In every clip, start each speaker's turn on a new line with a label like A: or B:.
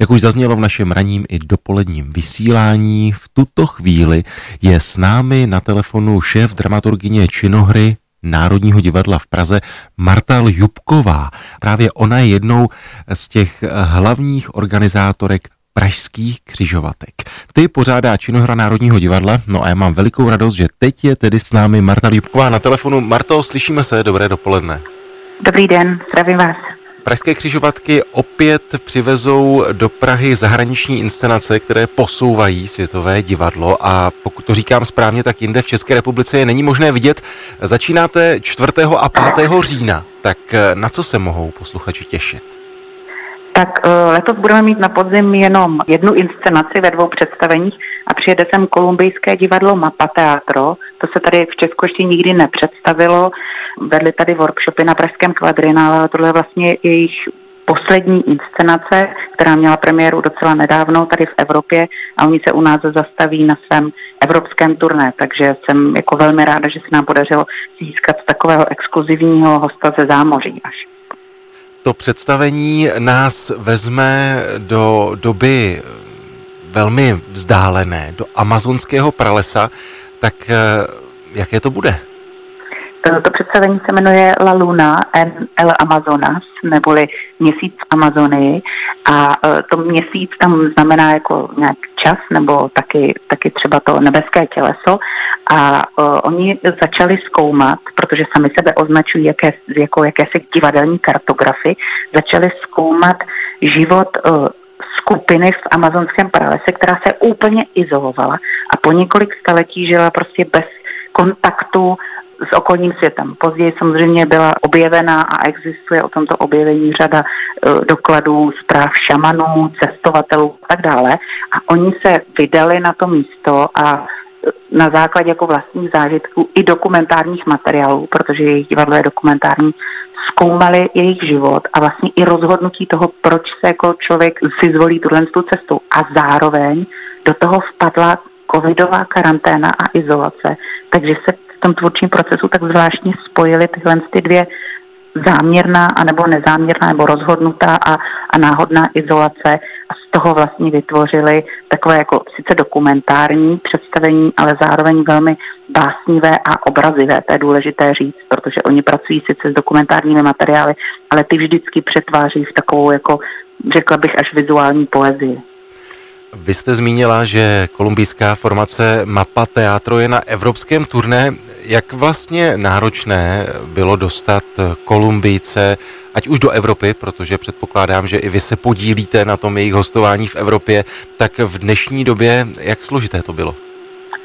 A: Jak už zaznělo v našem raním i dopoledním vysílání, v tuto chvíli je s námi na telefonu šéf dramaturgině činohry Národního divadla v Praze Marta Ljubková. Právě ona je jednou z těch hlavních organizátorek pražských křižovatek. Ty pořádá činohra Národního divadla, no a já mám velikou radost, že teď je tedy s námi Marta Ljubková na telefonu. Marto, slyšíme se, dobré dopoledne.
B: Dobrý den, zdravím vás.
A: Pražské křižovatky opět přivezou do Prahy zahraniční inscenace, které posouvají světové divadlo a pokud to říkám správně, tak jinde v České republice je není možné vidět. Začínáte 4. a 5. října, tak na co se mohou posluchači těšit?
B: tak eh, letos budeme mít na podzim jenom jednu inscenaci ve dvou představeních přijede sem kolumbijské divadlo Mapa Teatro. To se tady v Česku ještě nikdy nepředstavilo. Vedli tady workshopy na Pražském kvadrinále, ale tohle je vlastně jejich poslední inscenace, která měla premiéru docela nedávno tady v Evropě a oni se u nás zastaví na svém evropském turné, takže jsem jako velmi ráda, že se nám podařilo získat takového exkluzivního hosta ze zámoří až
A: to představení nás vezme do doby velmi vzdálené, do amazonského pralesa, tak eh, jaké to bude?
B: To představení se jmenuje La Luna en el Amazonas, neboli měsíc v Amazonii. A e, to měsíc tam znamená jako nějak čas, nebo taky, taky třeba to nebeské těleso. A uh, oni začali zkoumat, protože sami sebe označují jaké, jako jakési divadelní kartografy, začali zkoumat život uh, skupiny v amazonském pralese, která se úplně izolovala a po několik staletí žila prostě bez kontaktu s okolním světem. Později samozřejmě byla objevena a existuje o tomto objevení řada uh, dokladů, zpráv šamanů, cestovatelů a tak dále. A oni se vydali na to místo a e, na základě jako vlastních zážitků i dokumentárních materiálů, protože jejich divadlo je dokumentární, zkoumali jejich život a vlastně i rozhodnutí toho, proč se jako člověk si zvolí tuhle tu cestu. A zároveň do toho vpadla covidová karanténa a izolace, takže se v tom tvůrčím procesu tak zvláštně spojily tyhle ty dvě záměrná anebo nezáměrná nebo rozhodnutá a, a náhodná izolace a toho vlastně vytvořili takové jako sice dokumentární představení, ale zároveň velmi básnivé a obrazivé. To je důležité říct, protože oni pracují sice s dokumentárními materiály, ale ty vždycky přetváří v takovou jako řekla bych až vizuální poezii.
A: Vy jste zmínila, že kolumbijská formace Mapa Teatro je na evropském turné. Jak vlastně náročné bylo dostat Kolumbijce, ať už do Evropy, protože předpokládám, že i vy se podílíte na tom jejich hostování v Evropě, tak v dnešní době, jak složité to bylo?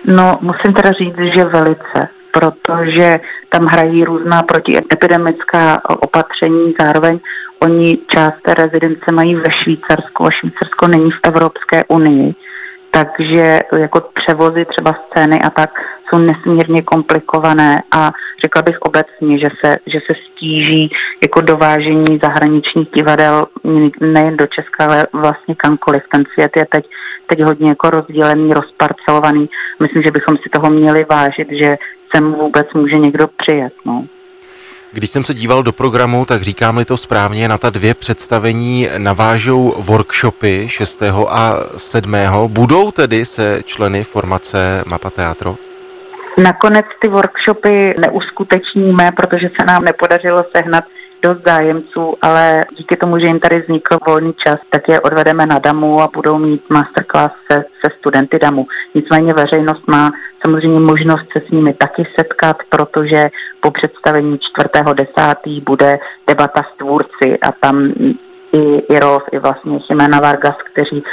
B: No, musím teda říct, že velice, protože tam hrají různá protiepidemická opatření, zároveň oni část té rezidence mají ve Švýcarsku a Švýcarsko není v Evropské unii, takže jako převozy třeba scény a tak jsou nesmírně komplikované a řekla bych obecně, že se, že se stíží jako dovážení zahraničních divadel nejen do Česka, ale vlastně kamkoliv. Ten svět je teď, teď hodně jako rozdělený, rozparcelovaný. Myslím, že bychom si toho měli vážit, že sem vůbec může někdo přijet. No.
A: Když jsem se díval do programu, tak říkám-li to správně, na ta dvě představení navážou workshopy 6. a 7. Budou tedy se členy formace Mapa Teatro?
B: Nakonec ty workshopy neuskutečníme, protože se nám nepodařilo sehnat dost zájemců, ale díky tomu, že jim tady vznikl volný čas, tak je odvedeme na DAMu a budou mít masterclass se, se studenty DAMu. Nicméně veřejnost má samozřejmě možnost se s nimi taky setkat, protože po představení 4.10. bude debata s tvůrci a tam i, i Rolf, i vlastně Jimena Vargas, kteří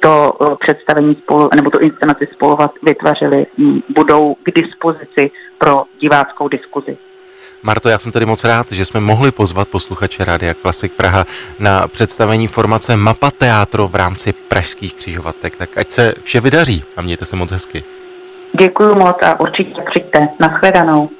B: to eh, představení spolu, nebo tu inscenaci spolu vytvořili, budou k dispozici pro diváckou diskuzi.
A: Marto, já jsem tady moc rád, že jsme mohli pozvat posluchače Rádia Klasik Praha na představení formace Mapa Teatro v rámci pražských křižovatek. Tak ať se vše vydaří a mějte se moc hezky.
B: Děkuji moc a určitě přijďte. Naschledanou.